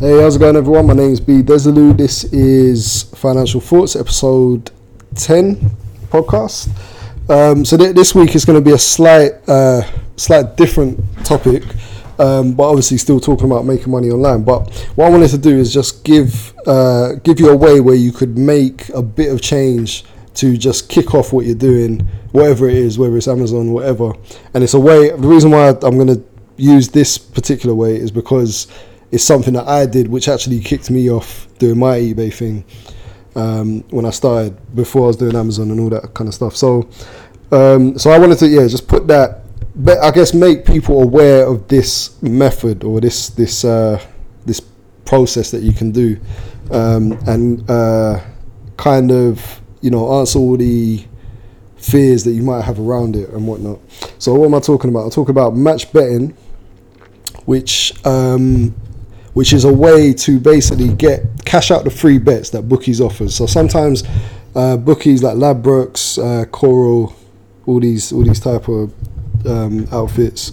Hey, how's it going, everyone? My name is B Desilu. This is Financial Thoughts, episode 10 podcast. Um, so th- this week is going to be a slight, uh, slight different topic, um, but obviously still talking about making money online. But what I wanted to do is just give uh, give you a way where you could make a bit of change to just kick off what you're doing, whatever it is, whether it's Amazon, whatever. And it's a way. The reason why I'm going to use this particular way is because it's something that I did, which actually kicked me off doing my eBay thing um, when I started before I was doing Amazon and all that kind of stuff. So, um, so I wanted to yeah just put that, but I guess make people aware of this method or this this uh, this process that you can do, um, and uh, kind of you know answer all the fears that you might have around it and whatnot. So what am I talking about? I'm talking about match betting, which um, which is a way to basically get cash out the free bets that bookies offers. So sometimes uh, bookies like Ladbrokes, uh, Coral, all these all these type of um, outfits,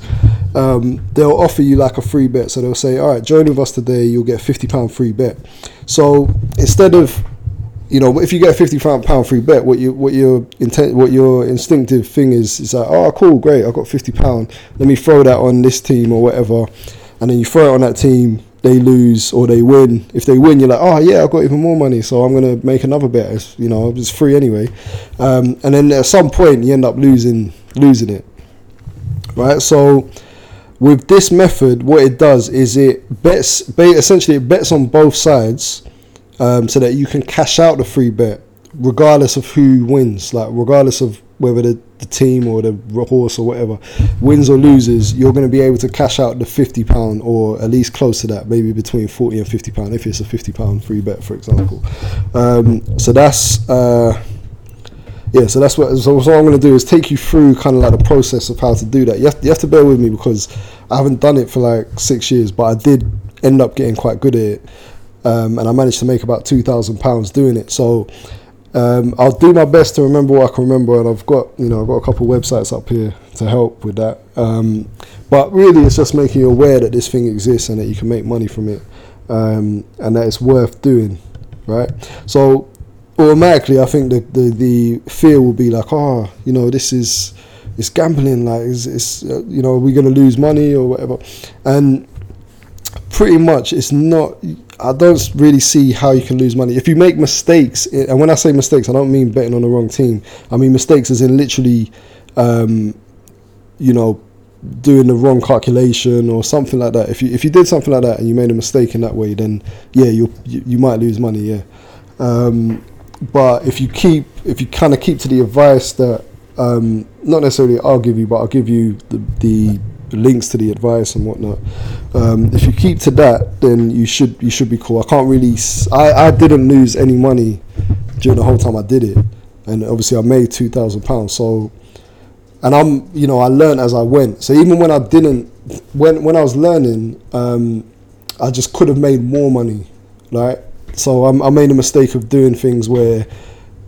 um, they'll offer you like a free bet. So they'll say, "All right, join with us today. You'll get fifty pound free bet." So instead of you know, if you get a fifty pound free bet, what you what your intent, what your instinctive thing is, is like, oh, cool, great, I got fifty pound. Let me throw that on this team or whatever, and then you throw it on that team. They lose or they win. If they win, you're like, oh yeah, I've got even more money, so I'm gonna make another bet. It's, you know, it's free anyway. Um, and then at some point, you end up losing losing it, right? So with this method, what it does is it bets, essentially, it bets on both sides um, so that you can cash out the free bet regardless of who wins, like regardless of whether the, the team or the horse or whatever wins or loses, you're going to be able to cash out the fifty pound or at least close to that, maybe between forty and fifty pound if it's a fifty pound free bet, for example. Um, so that's. Uh, yeah, so that's what. So what I'm going to do is take you through kind of like the process of how to do that. You have, you have to bear with me because I haven't done it for like six years, but I did end up getting quite good at it um, and I managed to make about two thousand pounds doing it. So um, I'll do my best to remember what I can remember, and I've got you know I've got a couple of websites up here to help with that. Um, but really, it's just making you aware that this thing exists and that you can make money from it, um, and that it's worth doing, right? So automatically, I think the the, the fear will be like, oh, you know, this is it's gambling, like it's, it's uh, you know, are we're gonna lose money or whatever, and pretty much it's not I don't really see how you can lose money if you make mistakes. And when I say mistakes, I don't mean betting on the wrong team. I mean mistakes as in literally, um, you know, doing the wrong calculation or something like that. If you if you did something like that and you made a mistake in that way, then yeah, you you, might lose money. Yeah, um, but if you keep if you kind of keep to the advice that um, not necessarily I'll give you, but I'll give you the the links to the advice and whatnot. Um, if you keep to that, then you should you should be cool. I can't really. I I didn't lose any money during the whole time I did it, and obviously I made two thousand pounds. So, and I'm you know I learned as I went. So even when I didn't, when when I was learning, um, I just could have made more money, right? So I'm, I made a mistake of doing things where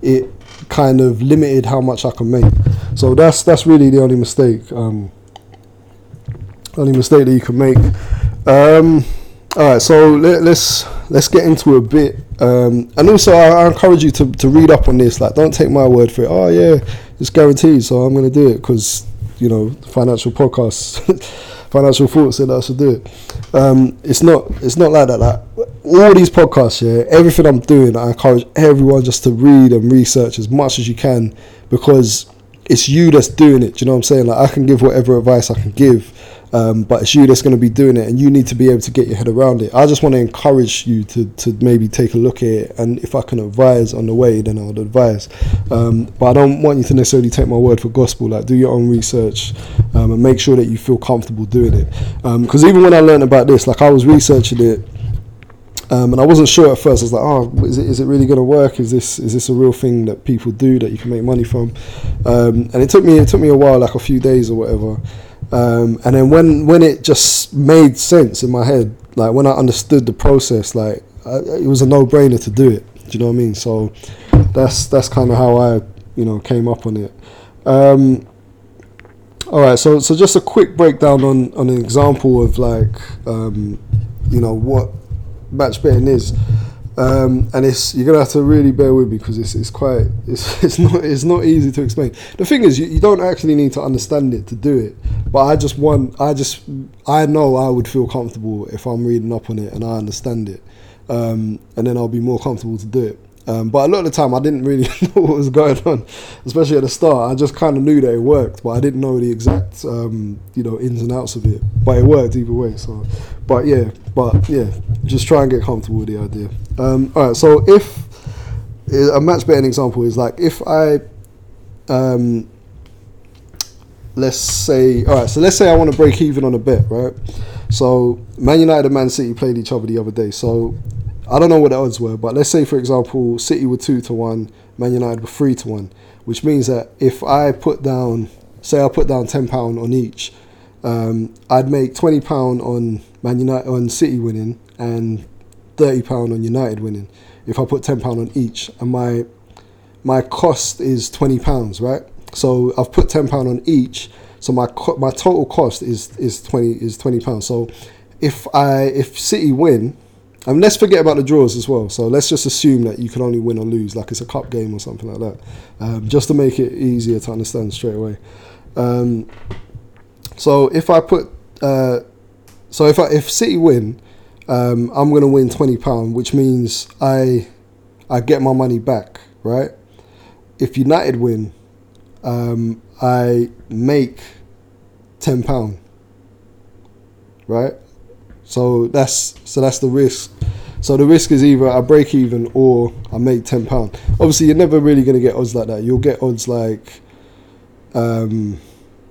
it kind of limited how much I can make. So that's that's really the only mistake. Um, only mistake that you can make. Um, all right, so let, us let's get into a bit, um, and also I, I, encourage you to, to read up on this. Like, don't take my word for it. Oh yeah, it's guaranteed, so I'm to do it because you know financial podcasts, financial thoughts said I should do it. Um, it's not it's not like that. Like all these podcasts, yeah, everything I'm doing, I encourage everyone just to read and research as much as you can because it's you that's doing it. Do you know what I'm saying? Like I can give whatever advice I can give um, but it's you that's going to be doing it, and you need to be able to get your head around it. I just want to encourage you to, to maybe take a look at it, and if I can advise on the way, then I would advise. Um, but I don't want you to necessarily take my word for gospel. Like, do your own research um, and make sure that you feel comfortable doing it. Because um, even when I learned about this, like I was researching it. Um, and I wasn't sure at first. I was like, "Oh, is it is it really going to work? Is this is this a real thing that people do that you can make money from?" Um, and it took me it took me a while, like a few days or whatever. Um, and then when when it just made sense in my head, like when I understood the process, like I, it was a no brainer to do it. Do you know what I mean? So that's that's kind of how I you know came up on it. Um, all right, so so just a quick breakdown on on an example of like um, you know what match betting is. Um, and it's you're gonna have to really bear with me because it's, it's quite it's, it's not it's not easy to explain. The thing is, you, you don't actually need to understand it to do it. But I just want I just I know I would feel comfortable if I'm reading up on it and I understand it, um, and then I'll be more comfortable to do it. Um, but a lot of the time, I didn't really know what was going on, especially at the start. I just kind of knew that it worked, but I didn't know the exact, um, you know, ins and outs of it. But it worked either way. So, but yeah, but yeah, just try and get comfortable with the idea. Um, all right. So if a match betting example is like if I, um, let's say, all right. So let's say I want to break even on a bet, right? So Man United and Man City played each other the other day. So I don't know what the odds were, but let's say for example, City were two to one, Man United were three to one, which means that if I put down, say I put down ten pound on each, um, I'd make twenty pound on Man United on City winning and thirty pound on United winning. If I put ten pound on each, and my my cost is twenty pounds, right? So I've put ten pound on each, so my co- my total cost is is twenty is twenty pounds. So if I if City win and let's forget about the draws as well. So let's just assume that you can only win or lose, like it's a cup game or something like that, um, just to make it easier to understand straight away. Um, so if I put, uh, so if I, if City win, um, I'm gonna win twenty pound, which means I I get my money back, right? If United win, um, I make ten pound, right? So that's so that's the risk. So the risk is either I break even or I make ten pound. Obviously, you're never really going to get odds like that. You'll get odds like, um,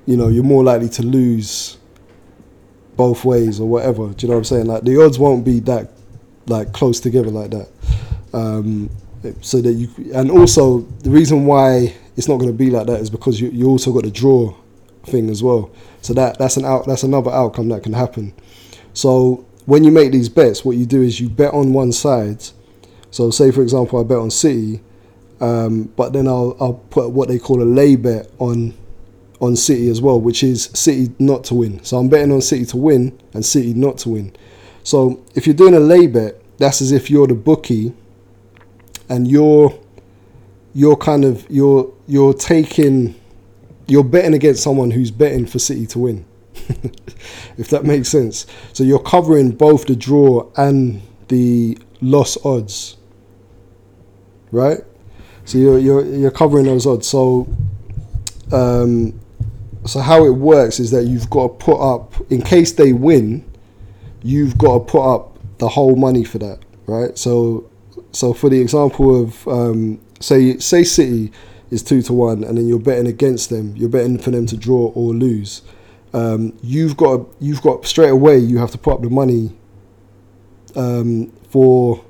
you know, you're more likely to lose both ways or whatever. Do you know what I'm saying? Like the odds won't be that like close together like that. Um, so that you and also the reason why it's not going to be like that is because you you also got the draw thing as well. So that that's an out that's another outcome that can happen. So when you make these bets, what you do is you bet on one side. So say for example, I bet on City, um, but then I'll I'll put what they call a lay bet on on City as well, which is City not to win. So I'm betting on City to win and City not to win. So if you're doing a lay bet, that's as if you're the bookie and you're you're kind of you're you're taking you're betting against someone who's betting for City to win. if that makes sense. So you're covering both the draw and the loss odds, right? So you're you're you're covering those odds. So um, so how it works is that you've got to put up in case they win, you've got to put up the whole money for that, right? So so for the example of um, say say City is two to one, and then you're betting against them. You're betting for them to draw or lose um, you've got you've got straight away you have to put up the money um, for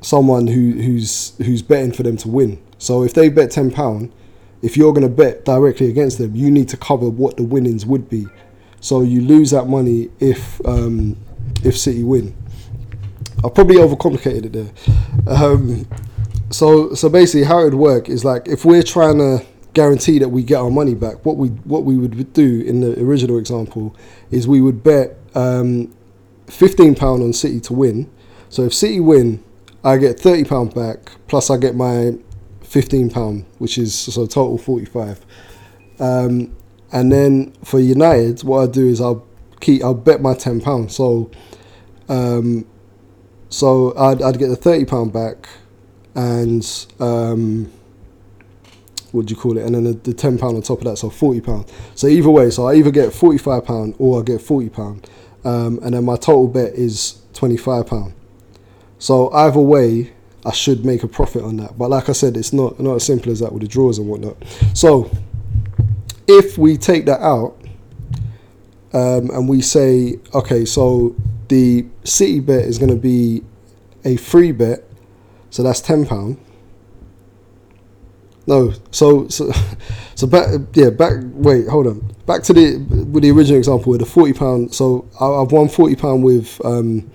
someone who who's who's betting for them to win. So if they bet ten pound, if you're going to bet directly against them, you need to cover what the winnings would be. So you lose that money if um, if City win. I've probably overcomplicated it there. Um, so so basically, how it would work is like if we're trying to guarantee that we get our money back. What we what we would do in the original example is we would bet um, fifteen pound on City to win. So if City win, I get thirty pound back plus I get my fifteen pound, which is so total forty five. Um, and then for United, what I do is I'll keep I'll bet my ten pound. So um, so I'd, I'd get the thirty pound back, and um, what do you call it, and then the, the ten pound on top of that, so forty pound. So either way, so I either get forty five pound or I get forty pound, um, and then my total bet is twenty five pound. So either way, I should make a profit on that. But like I said, it's not not as simple as that with the draws and whatnot. So if we take that out um, and we say, okay, so the city bet is going to be a free bet, so that's ten pound. No, so so so back yeah back wait hold on back to the with the original example with the forty pound. So I, have won forty pound with um,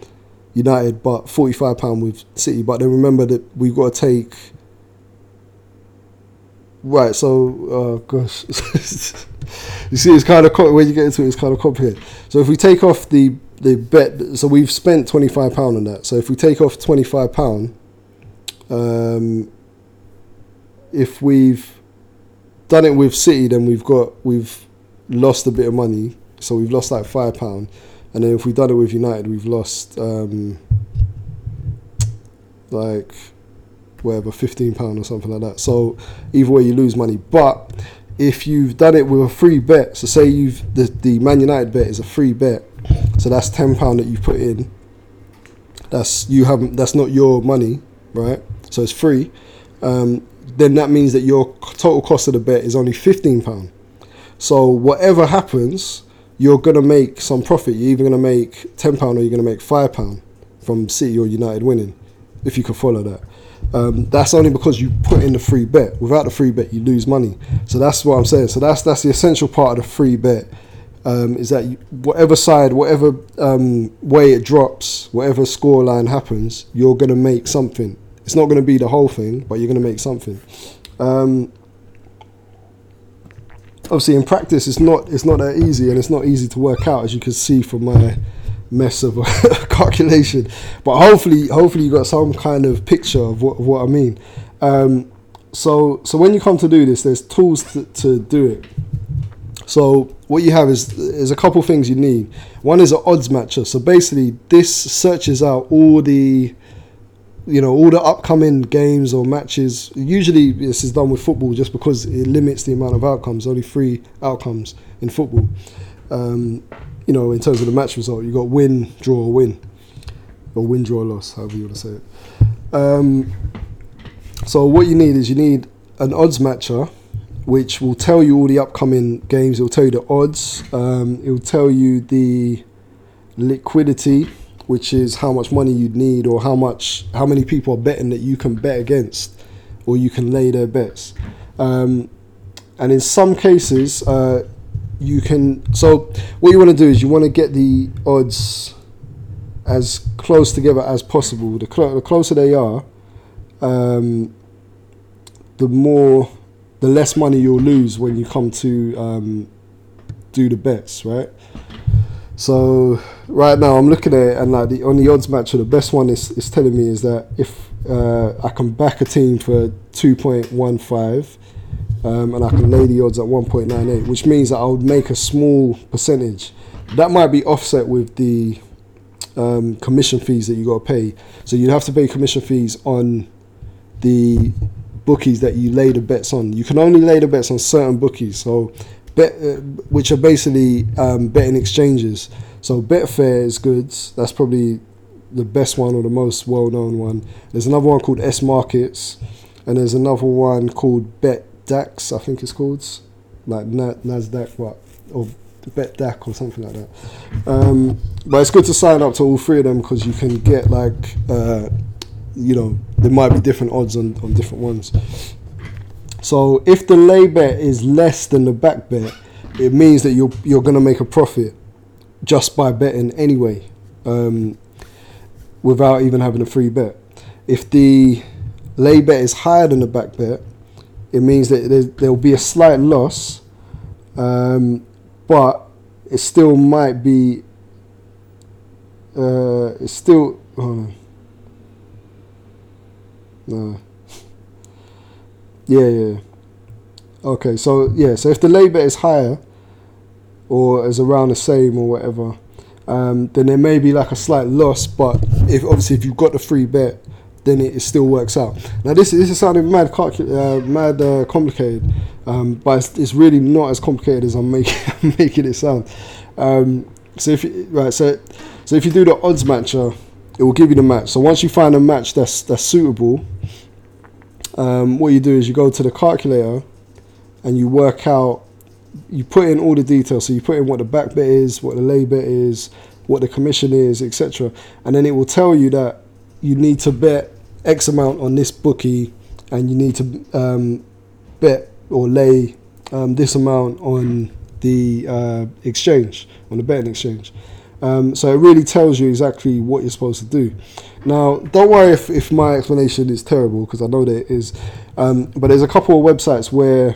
United, but forty five pound with City. But then remember that we've got to take right. So uh, gosh, you see, it's kind of when you get into it, it's kind of complicated. So if we take off the the bet. So we've spent twenty five pound on that. So if we take off twenty five pound, um, if we've done it with City, then we've got we've lost a bit of money. So we've lost like five pound, and then if we've done it with United, we've lost um, like whatever fifteen pound or something like that. So either way, you lose money. But if you've done it with a free bet, so say you've the the Man United bet is a free bet, so that's ten pound that you put in. That's you haven't. That's not your money, right? So it's free. Um, then that means that your total cost of the bet is only fifteen pound. So whatever happens, you're gonna make some profit. You're either gonna make ten pound or you're gonna make five pound from City or United winning, if you can follow that. Um, that's only because you put in the free bet. Without the free bet, you lose money. So that's what I'm saying. So that's that's the essential part of the free bet. Um, is that you, whatever side, whatever um, way it drops, whatever scoreline happens, you're gonna make something. It's not gonna be the whole thing, but you're gonna make something. Um, obviously, in practice, it's not it's not that easy, and it's not easy to work out, as you can see from my mess of a calculation. But hopefully, hopefully you got some kind of picture of what, of what I mean. Um, so, so when you come to do this, there's tools to, to do it. So what you have is is a couple things you need. One is an odds matcher. So basically, this searches out all the you know all the upcoming games or matches. Usually, this is done with football just because it limits the amount of outcomes. Only three outcomes in football. Um, you know, in terms of the match result, you got win, draw, win, or win, draw, loss, however you want to say it. Um, so what you need is you need an odds matcher, which will tell you all the upcoming games. It will tell you the odds. Um, it will tell you the liquidity, which is how much money you'd need, or how much, how many people are betting that you can bet against, or you can lay their bets. Um, and in some cases, uh, you can. So what you want to do is you want to get the odds as close together as possible. The, cl- the closer they are, um, the more, the less money you'll lose when you come to um, do the bets, right? So right now I'm looking at it and like the on the odds matcher, the best one is, is telling me is that if uh, I can back a team for two point one five, um, and I can lay the odds at 1.98, which means that I would make a small percentage. That might be offset with the um, commission fees that you got to pay. So you'd have to pay commission fees on the bookies that you lay the bets on. You can only lay the bets on certain bookies, so bet, uh, which are basically um, betting exchanges. So Betfair is good. That's probably the best one or the most well-known one. There's another one called Smarkets, and there's another one called Bet DAX, I think it's called, like Na- Nasdaq, what or Betdaq or something like that. Um, but it's good to sign up to all three of them because you can get like, uh, you know, there might be different odds on, on different ones. So if the lay bet is less than the back bet, it means that you're you're gonna make a profit just by betting anyway, um, without even having a free bet. If the lay bet is higher than the back bet, it means that there will be a slight loss, um, but it still might be. Uh, it's still. No. Yeah, yeah. Okay, so yeah, so if the lay bet is higher, or is around the same or whatever, um, then there may be like a slight loss. But if obviously if you've got the free bet, then it, it still works out. Now this this is sounding mad uh, mad uh, complicated, um, but it's, it's, really not as complicated as I'm making making it sound. Um, so if you, right, so so if you do the odds matcher, it will give you the match. So once you find a match that's that's suitable, um, what you do is you go to the calculator, and you work out. You put in all the details. So you put in what the back bet is, what the lay bet is, what the commission is, etc. And then it will tell you that you need to bet X amount on this bookie, and you need to um, bet or lay um, this amount on the uh, exchange, on the betting exchange. Um, so it really tells you exactly what you're supposed to do. Now, don't worry if, if my explanation is terrible because I know that it is. Um, but there's a couple of websites where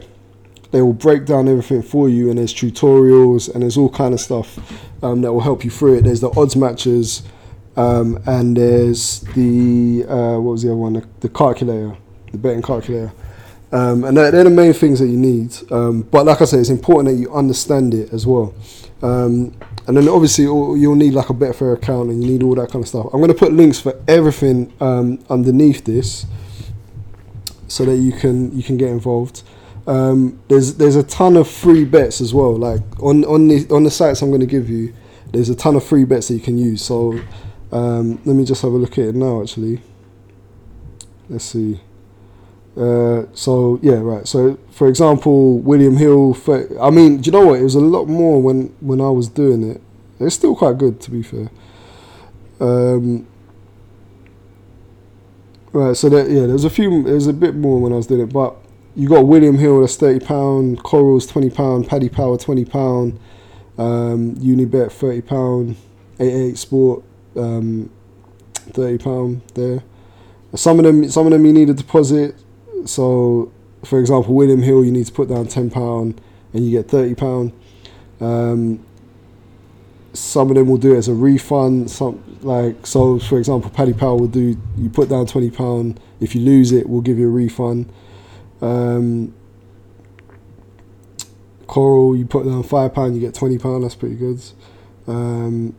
they will break down everything for you, and there's tutorials and there's all kind of stuff um, that will help you through it. There's the odds matches, um, and there's the uh, what was the other one? The, the calculator, the betting calculator. Um, and they're, the main things that you need. Um, but like I said, it's important that you understand it as well. Um, and then obviously you'll need like a Betfair account and you need all that kind of stuff. I'm going to put links for everything um, underneath this so that you can you can get involved. Um, there's there's a ton of free bets as well. Like on on the on the sites I'm going to give you, there's a ton of free bets that you can use. So um, let me just have a look at it now. Actually, let's see. Uh, so yeah, right. So for example, William Hill. I mean, do you know what? It was a lot more when when I was doing it. It's still quite good, to be fair. Um, right. So that yeah, there's a few. There's a bit more when I was doing it, but you got William Hill. That's thirty pound. Corals twenty pound. Paddy Power twenty pound. Um, Unibet thirty pound. Eight eight Sport um, thirty pound there. Some of them, some of them you need a deposit so, for example, William Hill, you need to put down ten pound, and you get thirty pound. Um, some of them will do it as a refund. Some like so, for example, Paddy Power will do. You put down twenty pound. If you lose it, we'll give you a refund. Um, Coral, you put down five pound, you get twenty pound. That's pretty good. Um,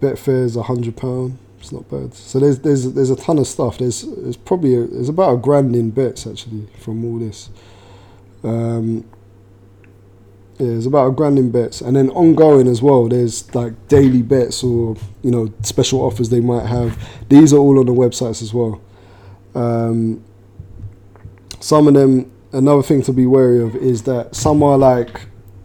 Betfair is a hundred pound. It's not bad. So there's there's there's a ton of stuff. There's there's probably a, there's about a grand in bets actually from all this. Um, yeah, there's about a grand in bets, and then ongoing as well. There's like daily bets or you know special offers they might have. These are all on the websites as well. Um, some of them. Another thing to be wary of is that some are like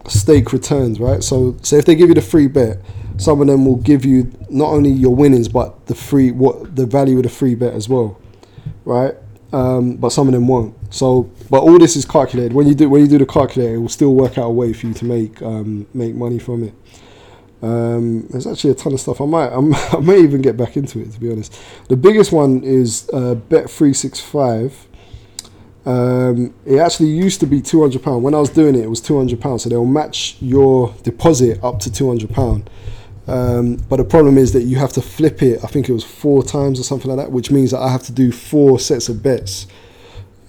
stake returns, right? So, so if they give you the free bet, some of them will give you not only your winnings but the free what the value of the free bet as well, right? Um, but some of them won't. So, but all this is calculated. When you do when you do the calculator, it will still work out a way for you to make um, make money from it. Um, there's actually a ton of stuff. I might I'm, i may even get back into it to be honest. The biggest one is uh, Bet three six five. Um, it actually used to be two hundred pound. When I was doing it, it was two hundred pound. So they'll match your deposit up to two hundred pound. Um, but the problem is that you have to flip it. I think it was four times or something like that, which means that I have to do four sets of bets,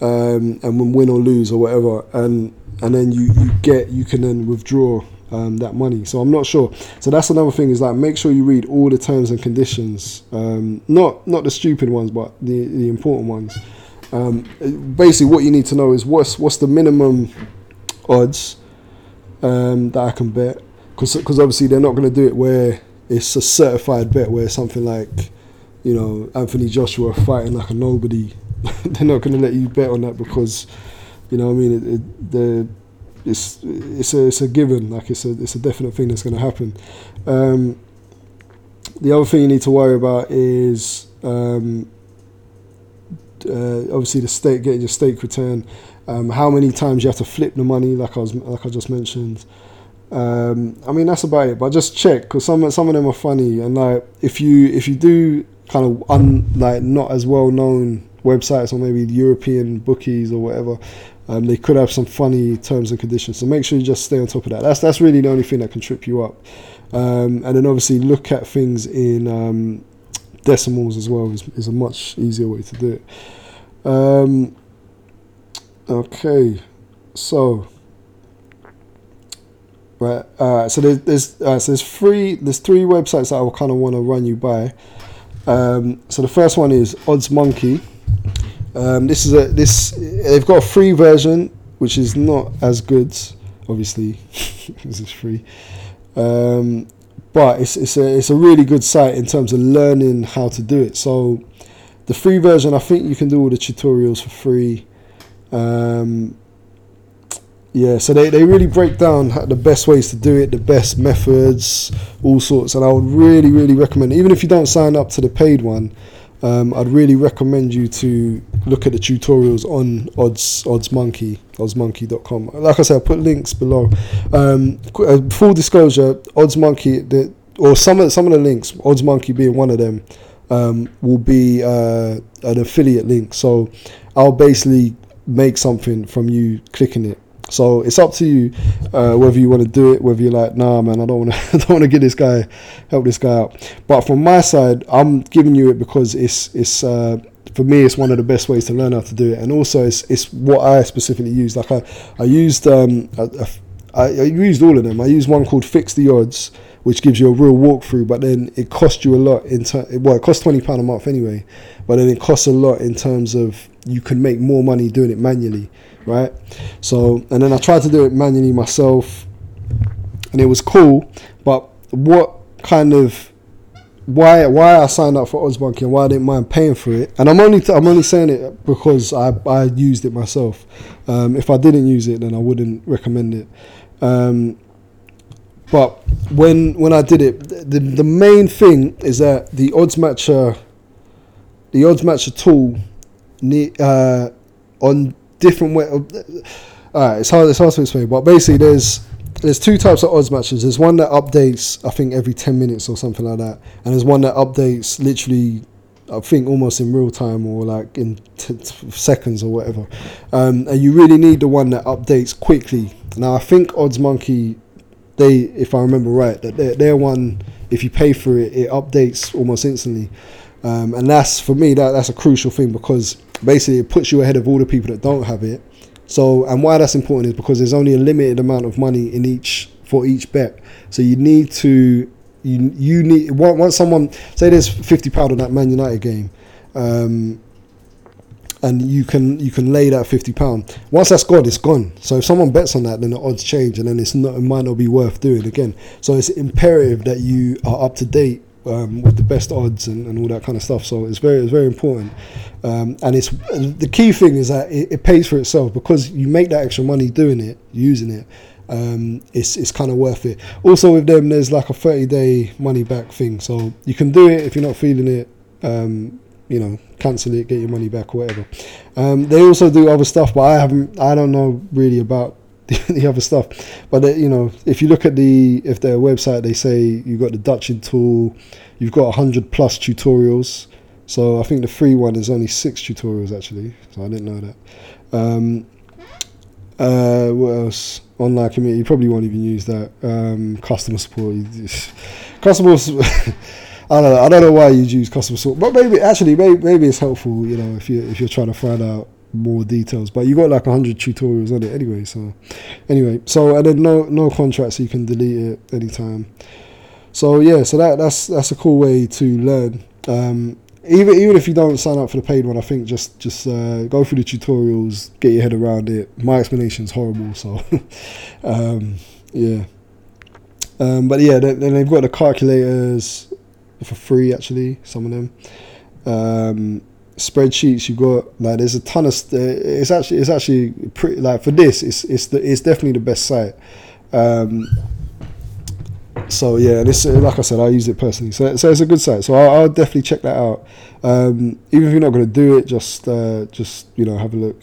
um, and win or lose or whatever, and and then you, you get you can then withdraw um, that money. So I'm not sure. So that's another thing is like make sure you read all the terms and conditions, um, not not the stupid ones, but the the important ones. Um, basically, what you need to know is what's what's the minimum odds um, that I can bet because obviously they're not going to do it where it's a certified bet where something like you know Anthony Joshua fighting like a nobody they're not going to let you bet on that because you know I mean it, it, the it's it's a it's a given like it's a it's a definite thing that's going to happen. Um, the other thing you need to worry about is um, uh, obviously the stake getting your stake return um, how many times you have to flip the money like I was like I just mentioned um, I mean that's about it. But just check because some some of them are funny and like if you if you do kind of un like not as well known websites or maybe European bookies or whatever, um, they could have some funny terms and conditions. So make sure you just stay on top of that. That's that's really the only thing that can trip you up. Um, and then obviously look at things in um, decimals as well is, is a much easier way to do it. Um, okay, so Right. Uh, so there's there's, uh, so there's three there's three websites that I kind of want to run you by. Um, so the first one is Odds Monkey. Um, this is a this they've got a free version which is not as good, obviously, this is free. Um, but it's it's a it's a really good site in terms of learning how to do it. So the free version, I think you can do all the tutorials for free. Um, yeah, so they, they really break down the best ways to do it, the best methods, all sorts. And I would really, really recommend, even if you don't sign up to the paid one, um, I'd really recommend you to look at the tutorials on Odds Odds Monkey, oddsmonkey.com. Like I said, I'll put links below. Um, uh, full disclosure, Odds Monkey, the, or some of some of the links, Odds Monkey being one of them, um, will be uh, an affiliate link. So I'll basically make something from you clicking it So it's up to you uh, whether you want to do it, whether you're like, nah, man, I don't want to, I don't want to get this guy, help this guy out. But from my side, I'm giving you it because it's it's uh, for me, it's one of the best ways to learn how to do it, and also it's it's what I specifically use. Like I I used um I, I used all of them. I used one called Fix the Odds, which gives you a real walkthrough, but then it costs you a lot in ter- well, it costs twenty pound a month anyway, but then it costs a lot in terms of you can make more money doing it manually right? So, and then I tried to do it manually myself, and it was cool. But what kind of why why I signed up for Odds and why I didn't mind paying for it, and I'm only t- I'm only saying it because I I used it myself. Um, if I didn't use it, then I wouldn't recommend it. Um, but when when I did it, the the main thing is that the odds matcher, the odds matcher tool, uh, on different way. Of, all right, it's hard. It's hard to explain, but basically, there's there's two types of odds matches. There's one that updates, I think, every ten minutes or something like that, and there's one that updates literally, I think, almost in real time or like in t- t- seconds or whatever. Um, and you really need the one that updates quickly. Now, I think Odds Monkey, they, if I remember right, that they're one. If you pay for it, it updates almost instantly. Um, and that's for me that that's a crucial thing because basically it puts you ahead of all the people that don't have it. So, and why that's important is because there's only a limited amount of money in each for each bet. So you need to you you need once someone say there's fifty pound on that Man United game, um, and you can you can lay that fifty pound. Once that's gone, it's gone. So if someone bets on that, then the odds change, and then it's not it might not be worth doing again. So it's imperative that you are up to date um, with the best odds and, and all that kind of stuff. So it's very it's very important. Um, and it's the key thing is that it, it, pays for itself because you make that extra money doing it, using it. Um, it's it's kind of worth it. Also with them, there's like a 30 day money back thing, so you can do it if you're not feeling it. Um, you know, cancel it, get your money back, or whatever. Um, they also do other stuff, but I haven't, I don't know really about the, the other stuff. But uh, you know, if you look at the if their website, they say you've got the Dutching tool, you've got hundred plus tutorials. So I think the free one is only six tutorials actually. So I didn't know that. Um, uh, what else? Online community. You probably won't even use that. Um, customer support. customer. I don't know. I don't know why you'd use customer support, but maybe actually maybe, maybe it's helpful. You know, if you if you're trying to find out more details. But you got like hundred tutorials on it anyway. So anyway, so and then no no contract, so you can delete it anytime. So yeah, so that that's that's a cool way to learn. Um, even even if you don't sign up for the paid one, I think just just uh, go through the tutorials, get your head around it. My explanation is horrible, so um, yeah. Um, but yeah, then, then they've got the calculators for free. Actually, some of them. Um, spreadsheets you've got like there's a ton of st- it's actually it's actually pretty like for this it's it's the it's definitely the best site. Um, so yeah and it's like I said I use it personally. So, so it's a good site. So I'll, I'll definitely check that out. Um, even if you're not going to do it just uh, just you know have a look.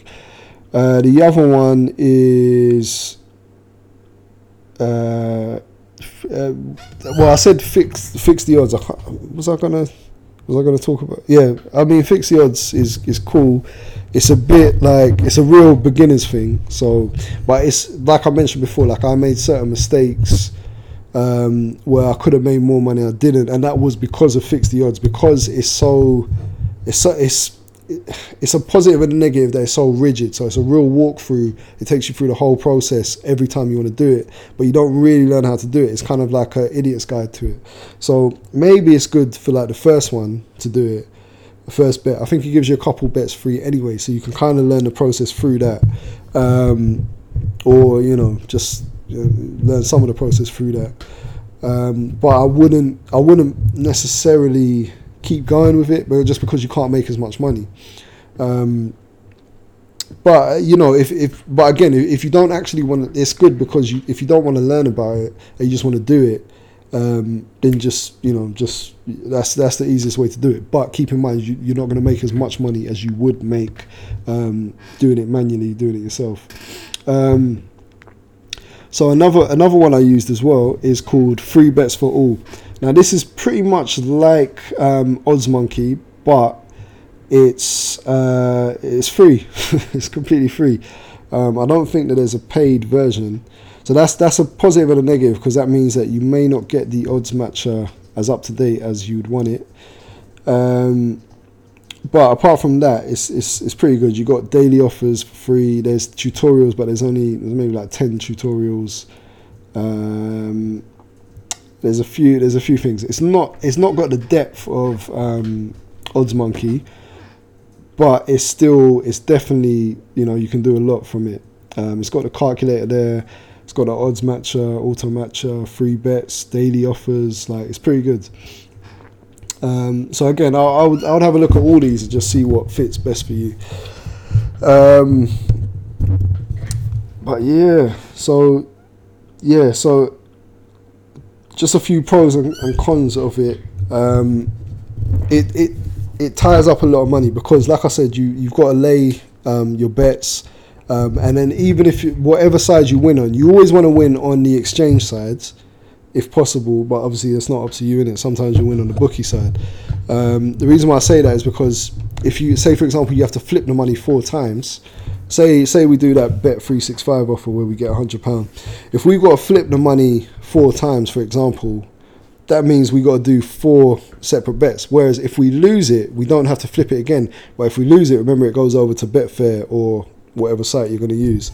Uh, the other one is uh, uh, well I said fix fix the odds. I was I gonna was I going to talk about? Yeah, I mean, fix the odds is is cool. It's a bit like it's a real beginners thing. So, but it's like I mentioned before. Like I made certain mistakes um, where I could have made more money. I didn't, and that was because of fix the odds. Because it's so, it's so, it's it's a positive and a negative it's so rigid. So it's a real walkthrough. It takes you through the whole process every time you want to do it, but you don't really learn how to do it. It's kind of like an idiot's guide to it. So maybe it's good for like the first one to do it, the first bet. I think it gives you a couple bets free anyway, so you can kind of learn the process through that, um, or you know just you know, learn some of the process through that. Um, but I wouldn't, I wouldn't necessarily keep going with it, but just because you can't make as much money. Um, but you know, if, if but again, if you don't actually want to, it's good because you, if you don't want to learn about it and you just want to do it, um, then just you know, just that's that's the easiest way to do it. But keep in mind, you, you're not going to make as much money as you would make um, doing it manually, doing it yourself. Um, so another another one I used as well is called Free Bets for All. Now this is pretty much like um, Odds Monkey, but it's uh, it's free. it's completely free. Um, I don't think that there's a paid version. So that's that's a positive and a negative because that means that you may not get the odds matcher as up to date as you'd want it. Um, but apart from that, it's, it's it's pretty good. You got daily offers for free. There's tutorials, but there's only there's maybe like ten tutorials. Um, there's a few there's a few things. It's not it's not got the depth of um, Odds Monkey, but it's still it's definitely you know you can do a lot from it. Um, it's got the calculator there. It's got the odds matcher, auto matcher, free bets, daily offers. Like it's pretty good. Um, so again, I, I, would I would have a look at all these and just see what fits best for you. Um, but yeah, so yeah, so just a few pros and, and cons of it. Um, it it it ties up a lot of money because, like I said, you you've got to lay um, your bets. Um, and then even if you, whatever side you win on, you always want to win on the exchange sides if possible. But obviously, it's not up to you in it. Sometimes you win on the bookie side. Um, the reason why I say that is because if you say, for example, you have to flip the money four times. Say say we do that bet three six five offer where we get hundred pound. If we've got to flip the money four times, for example, that means we got to do four separate bets. Whereas if we lose it, we don't have to flip it again. But if we lose it, remember it goes over to Betfair or whatever site you're going to use,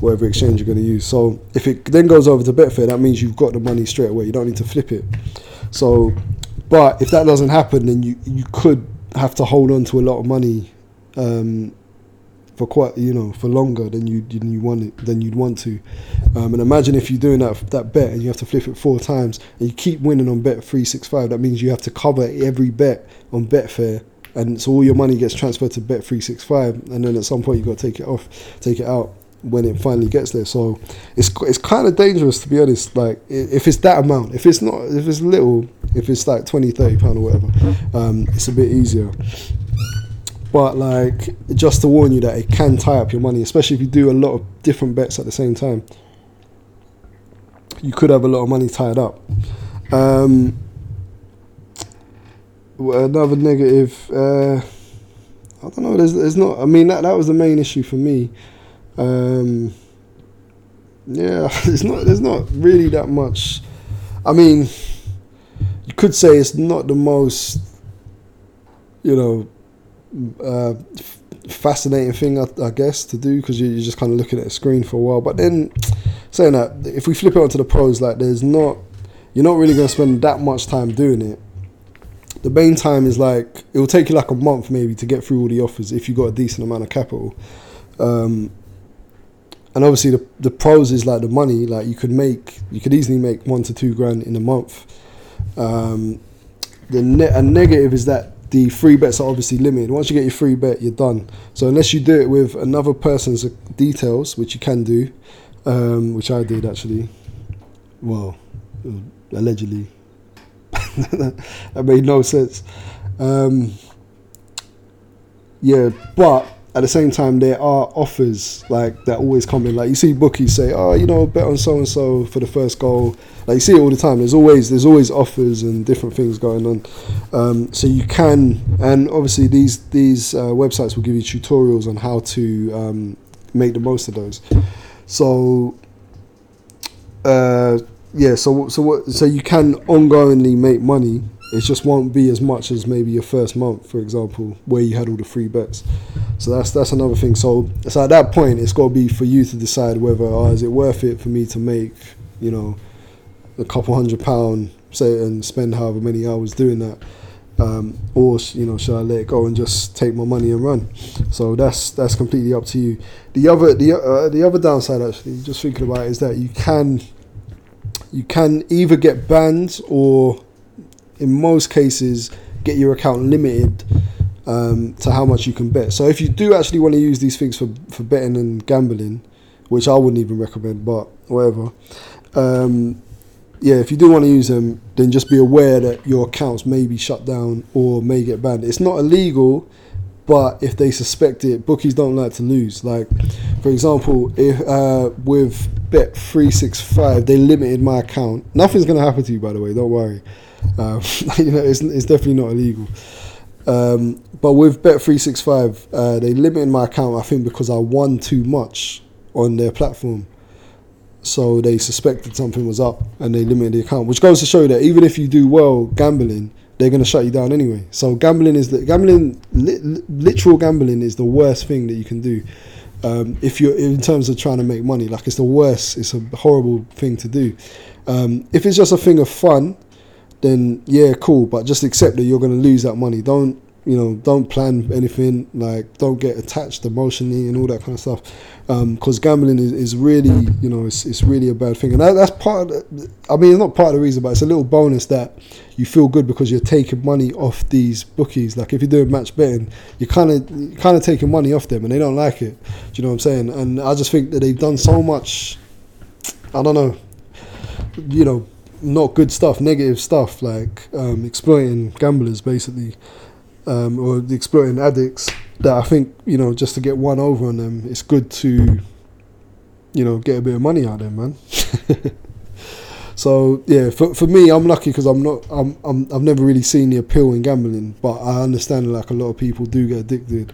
whatever exchange you're going to use. So if it then goes over to Betfair, that means you've got the money straight away. You don't need to flip it. So, but if that doesn't happen, then you you could have to hold on to a lot of money um, for quite you know for longer than you than you want it than you'd want to. Um, and imagine if you're doing that that bet and you have to flip it four times and you keep winning on bet three six five. That means you have to cover every bet on Betfair and so all your money gets transferred to Bet three six five, and then at some point you got to take it off, take it out when it finally gets there. So it's it's kind of dangerous to be honest. Like if it's that amount, if it's not, if it's little, if it's like 20, 30 pound or whatever, um, it's a bit easier. But like just to warn you that it can tie up your money, especially if you do a lot of different bets at the same time. You could have a lot of money tied up. Um, another negative. Uh, I don't know. There's, there's not. I mean, that that was the main issue for me. Um, yeah, it's not. There's not really that much. I mean, you could say it's not the most, you know, uh, fascinating thing, I, I, guess, to do because you're just kind of looking at a screen for a while. But then, saying that, if we flip it onto the pros, like, there's not. You're not really going to spend that much time doing it the main time is like it will take you like a month maybe to get through all the offers if you got a decent amount of capital. Um, and obviously the the pros is like the money like you could make you could easily make one to two grand in a month. Um, the a negative is that the free bets are obviously limited. Once you get your free bet, you're done. So unless you do it with another person's details, which you can do, um, which I did actually, well, allegedly that made no sense. Um, yeah, but at the same time, there are offers like that always come in. Like you see bookies say, "Oh, you know, bet on so and so for the first goal." Like you see it all the time. There's always there's always offers and different things going on. Um, so you can, and obviously these these uh, websites will give you tutorials on how to um, make the most of those. So. Uh, yeah, so so what? So you can ongoingly make money. It just won't be as much as maybe your first month, for example, where you had all the free bets. So that's that's another thing. So so at that point, it's got to be for you to decide whether oh, is it worth it for me to make, you know, a couple hundred pound, say, and spend however many hours doing that. Um, or you know, should I let it go and just take my money and run? So that's that's completely up to you. The other the uh, the other downside, actually, just thinking about it, is that you can you can either get banned or, in most cases, get your account limited um, to how much you can bet. So if you do actually want to use these things for, for betting and gambling, which I wouldn't even recommend, but whatever. Um, yeah, if you do want to use them, then just be aware that your accounts may be shut down or may get banned. It's not illegal, but if they suspect it, bookies don't like to lose. Like, for example, if uh, with Bet three six five, they limited my account. Nothing's gonna happen to you, by the way. Don't worry. Um, you know, it's, it's definitely not illegal. Um, but with Bet three six five, uh, they limited my account. I think because I won too much on their platform. So they suspected something was up and they limited the account, which goes to show that even if you do well gambling, they're going to shut you down anyway. So gambling is the gambling, li- literal gambling is the worst thing that you can do. Um, if you're in terms of trying to make money, like it's the worst. It's a horrible thing to do. Um, if it's just a thing of fun, then yeah, cool. But just accept that you're going to lose that money. Don't you know? Don't plan anything. Like don't get attached emotionally and all that kind of stuff. Because um, gambling is, is really you know it's, it's really a bad thing, and that, that's part. Of the, I mean, it's not part of the reason, but it's a little bonus that you feel good because you're taking money off these bookies. Like if you're doing match betting, you're kind of kind of taking money off them, and they don't like it. Do you know what I'm saying? And I just think that they've done so much. I don't know. You know, not good stuff, negative stuff like um, exploiting gamblers basically, um, or exploiting addicts. That I think you know just to get one over on them, it's good to you know get a bit of money out of them, man. so yeah, for for me, I'm lucky because I'm not I'm, I'm I've never really seen the appeal in gambling, but I understand like a lot of people do get addicted.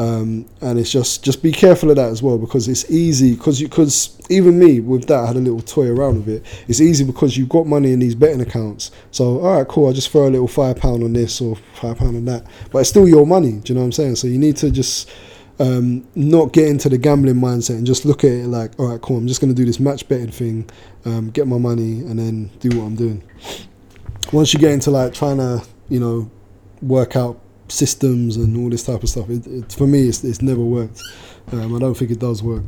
Um, and it's just just be careful of that as well because it's easy because you because even me with that I had a little toy around with it. It's easy because you've got money in these betting accounts. So all right, cool. I just throw a little five pound on this or five pound on that, but it's still your money. Do you know what I'm saying? So you need to just um, not get into the gambling mindset and just look at it like, all right, cool. I'm just going to do this match betting thing, um, get my money, and then do what I'm doing. Once you get into like trying to, you know, work out systems and all this type of stuff. It, it, for me, it's, it's never worked. Um, I don't think it does work.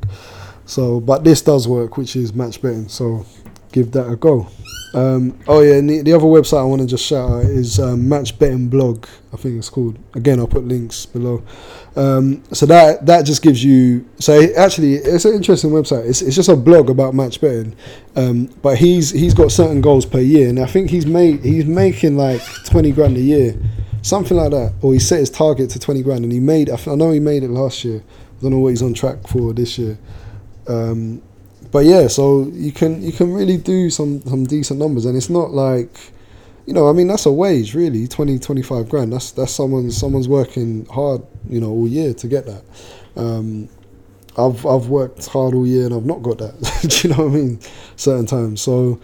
So, but this does work, which is match betting. So, give that a go. Um, oh yeah, the, the, other website I want to just shout out is um, Match Betting Blog. I think it's called. Again, I'll put links below. Um, so that that just gives you. So actually, it's an interesting website. It's, it's just a blog about match betting. Um, but he's he's got certain goals per year, and I think he's made he's making like twenty grand a year something like that. Or he set his target to 20 grand and he made, I know he made it last year. I don't know what he's on track for this year. Um, but yeah, so you can you can really do some, some decent numbers and it's not like, you know, I mean that's a wage really, 20, 25 grand. That's that's someone someone's working hard, you know, all year to get that. Um, I've I've worked hard all year and I've not got that. do you know what I mean? Certain times, so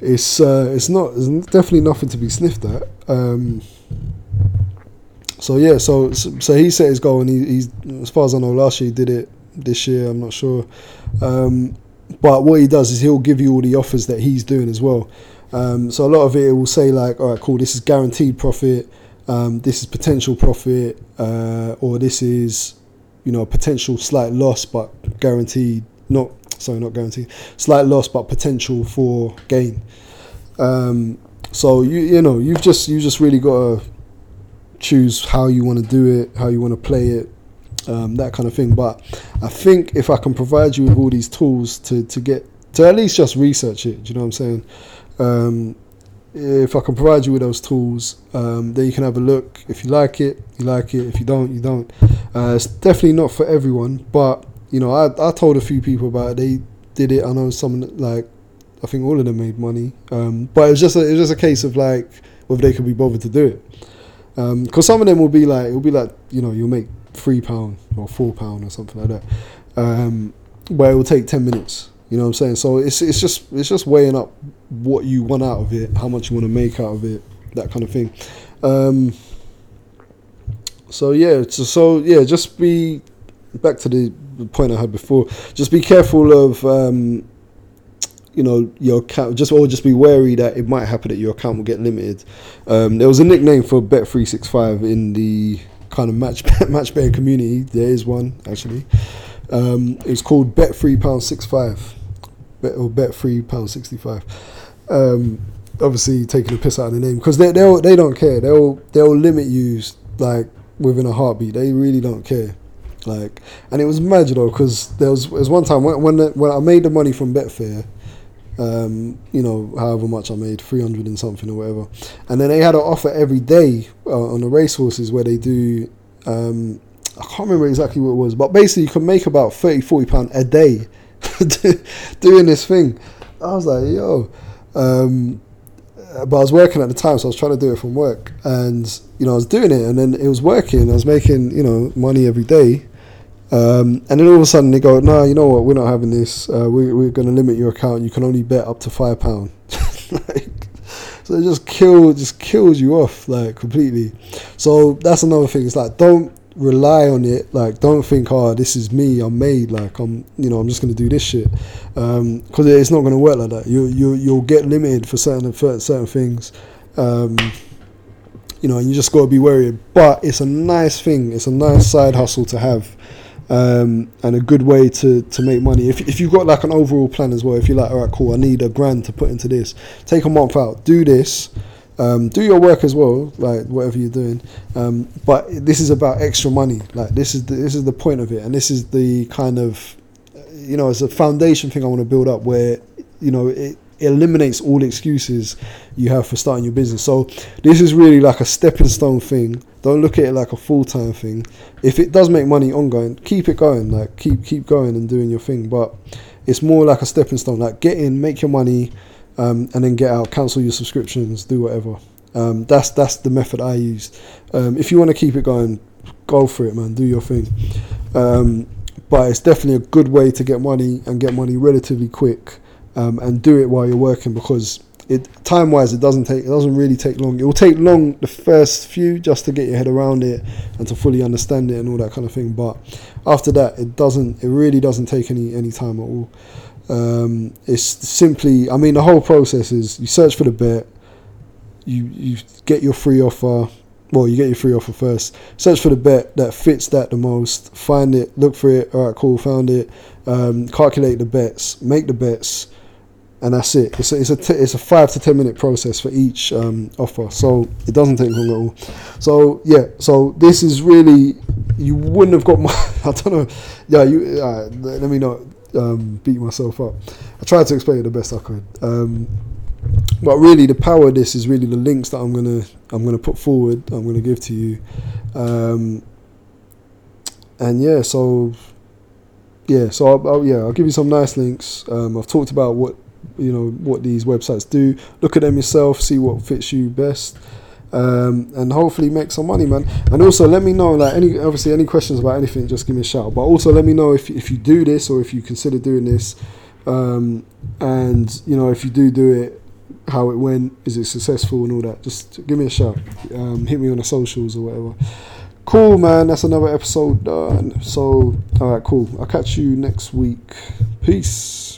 it's uh, it's not it's definitely nothing to be sniffed at. Um, so yeah, so so he set his goal, and he, he's as far as I know, last year he did it. This year, I'm not sure. Um, but what he does is he'll give you all the offers that he's doing as well. Um, so a lot of it, it will say like, all right, cool, this is guaranteed profit, um, this is potential profit, uh, or this is, you know, a potential slight loss but guaranteed, not sorry, not guaranteed, slight loss but potential for gain. Um, so you you know you've just you just really got to choose how you want to do it, how you want to play it, um, that kind of thing. But I think if I can provide you with all these tools to, to get to at least just research it, do you know what I'm saying? Um, if I can provide you with those tools, um, then you can have a look. If you like it, you like it. If you don't, you don't. Uh, it's definitely not for everyone, but you know, I I told a few people about it. They did it. I know some like I think all of them made money, um, but it was just a, it was just a case of like whether they could be bothered to do it. Because um, some of them will be like, it'll be like, you know, you'll make three pound or four pound or something like that. Um, but it will take ten minutes. You know what I'm saying? So it's it's just it's just weighing up what you want out of it, how much you want to make out of it, that kind of thing. Um, so yeah, so, so yeah, just be back to the point I had before. Just be careful of um, you know your account just or just be wary that it might happen that your account will get limited. Um, there was a nickname for Bet three six five in the kind of match match betting community. There is one actually. Um, it's called Bet three pound six five, bet or Bet three pound sixty five. Um, obviously taking a piss out of the name because they they they don't care. They'll they'll limit you like within a heartbeat. They really don't care. Like, and it was know, because there was, was one time when when, the, when I made the money from Betfair, um, you know, however much I made, 300 and something or whatever. And then they had an offer every day uh, on the racehorses where they do, um, I can't remember exactly what it was, but basically you can make about 30, 40 pounds a day doing this thing. I was like, yo. Um, but I was working at the time, so I was trying to do it from work. And, you know, I was doing it and then it was working. I was making, you know, money every day. Um, and then all of a sudden they go, no, you know what? We're not having this. Uh, we, we're going to limit your account. You can only bet up to five pound. like, so it just kills, just kills you off like completely. So that's another thing. It's like don't rely on it. Like don't think, oh, this is me. I'm made. Like I'm, you know, I'm just going to do this shit. Because um, it's not going to work like that. You you you'll get limited for certain for certain things. Um, you know, and you just got to be wary. But it's a nice thing. It's a nice side hustle to have um, and a good way to, to make money. If, if you've got like an overall plan as well, if you're like, all right, cool, I need a grand to put into this, take a month out, do this, um, do your work as well, like whatever you're doing. Um, but this is about extra money. Like this is the, this is the point of it, and this is the kind of you know it's a foundation thing I want to build up where you know it, eliminates all excuses you have for starting your business. So this is really like a stepping stone thing. Don't look at it like a full time thing. If it does make money ongoing, keep it going. Like keep keep going and doing your thing. But it's more like a stepping stone. Like get in, make your money, um, and then get out. Cancel your subscriptions, do whatever. Um, that's that's the method I use. Um, if you want to keep it going, go for it, man. Do your thing. Um, but it's definitely a good way to get money and get money relatively quick um, and do it while you're working because it time wise it doesn't take it doesn't really take long. It will take long the first few just to get your head around it and to fully understand it and all that kind of thing. But after that, it doesn't. It really doesn't take any any time at all. Um, it's simply, I mean, the whole process is you search for the bet, you you get your free offer. Well, you get your free offer first. Search for the bet that fits that the most. Find it, look for it. All right, cool, found it. Um, calculate the bets, make the bets and that's it. It's a, it's a, t- it's a five to ten minute process for each um, offer, so it doesn't take long at all. So yeah, so this is really you wouldn't have got my I don't know. Yeah, you uh, let me not um, beat myself up. I tried to explain it the best I could. Um, but really, the power of this is really the links that I'm gonna I'm gonna put forward. I'm gonna give to you, um, and yeah, so yeah, so I'll, I'll, yeah, I'll give you some nice links. Um, I've talked about what you know what these websites do. Look at them yourself, see what fits you best, um, and hopefully make some money, man. And also let me know like any obviously any questions about anything, just give me a shout. But also let me know if if you do this or if you consider doing this, um, and you know if you do do it, how it went, is it successful and all that. Just give me a shout. Um, hit me on the socials or whatever. Cool, man. That's another episode done. So, all right, cool. I'll catch you next week. Peace.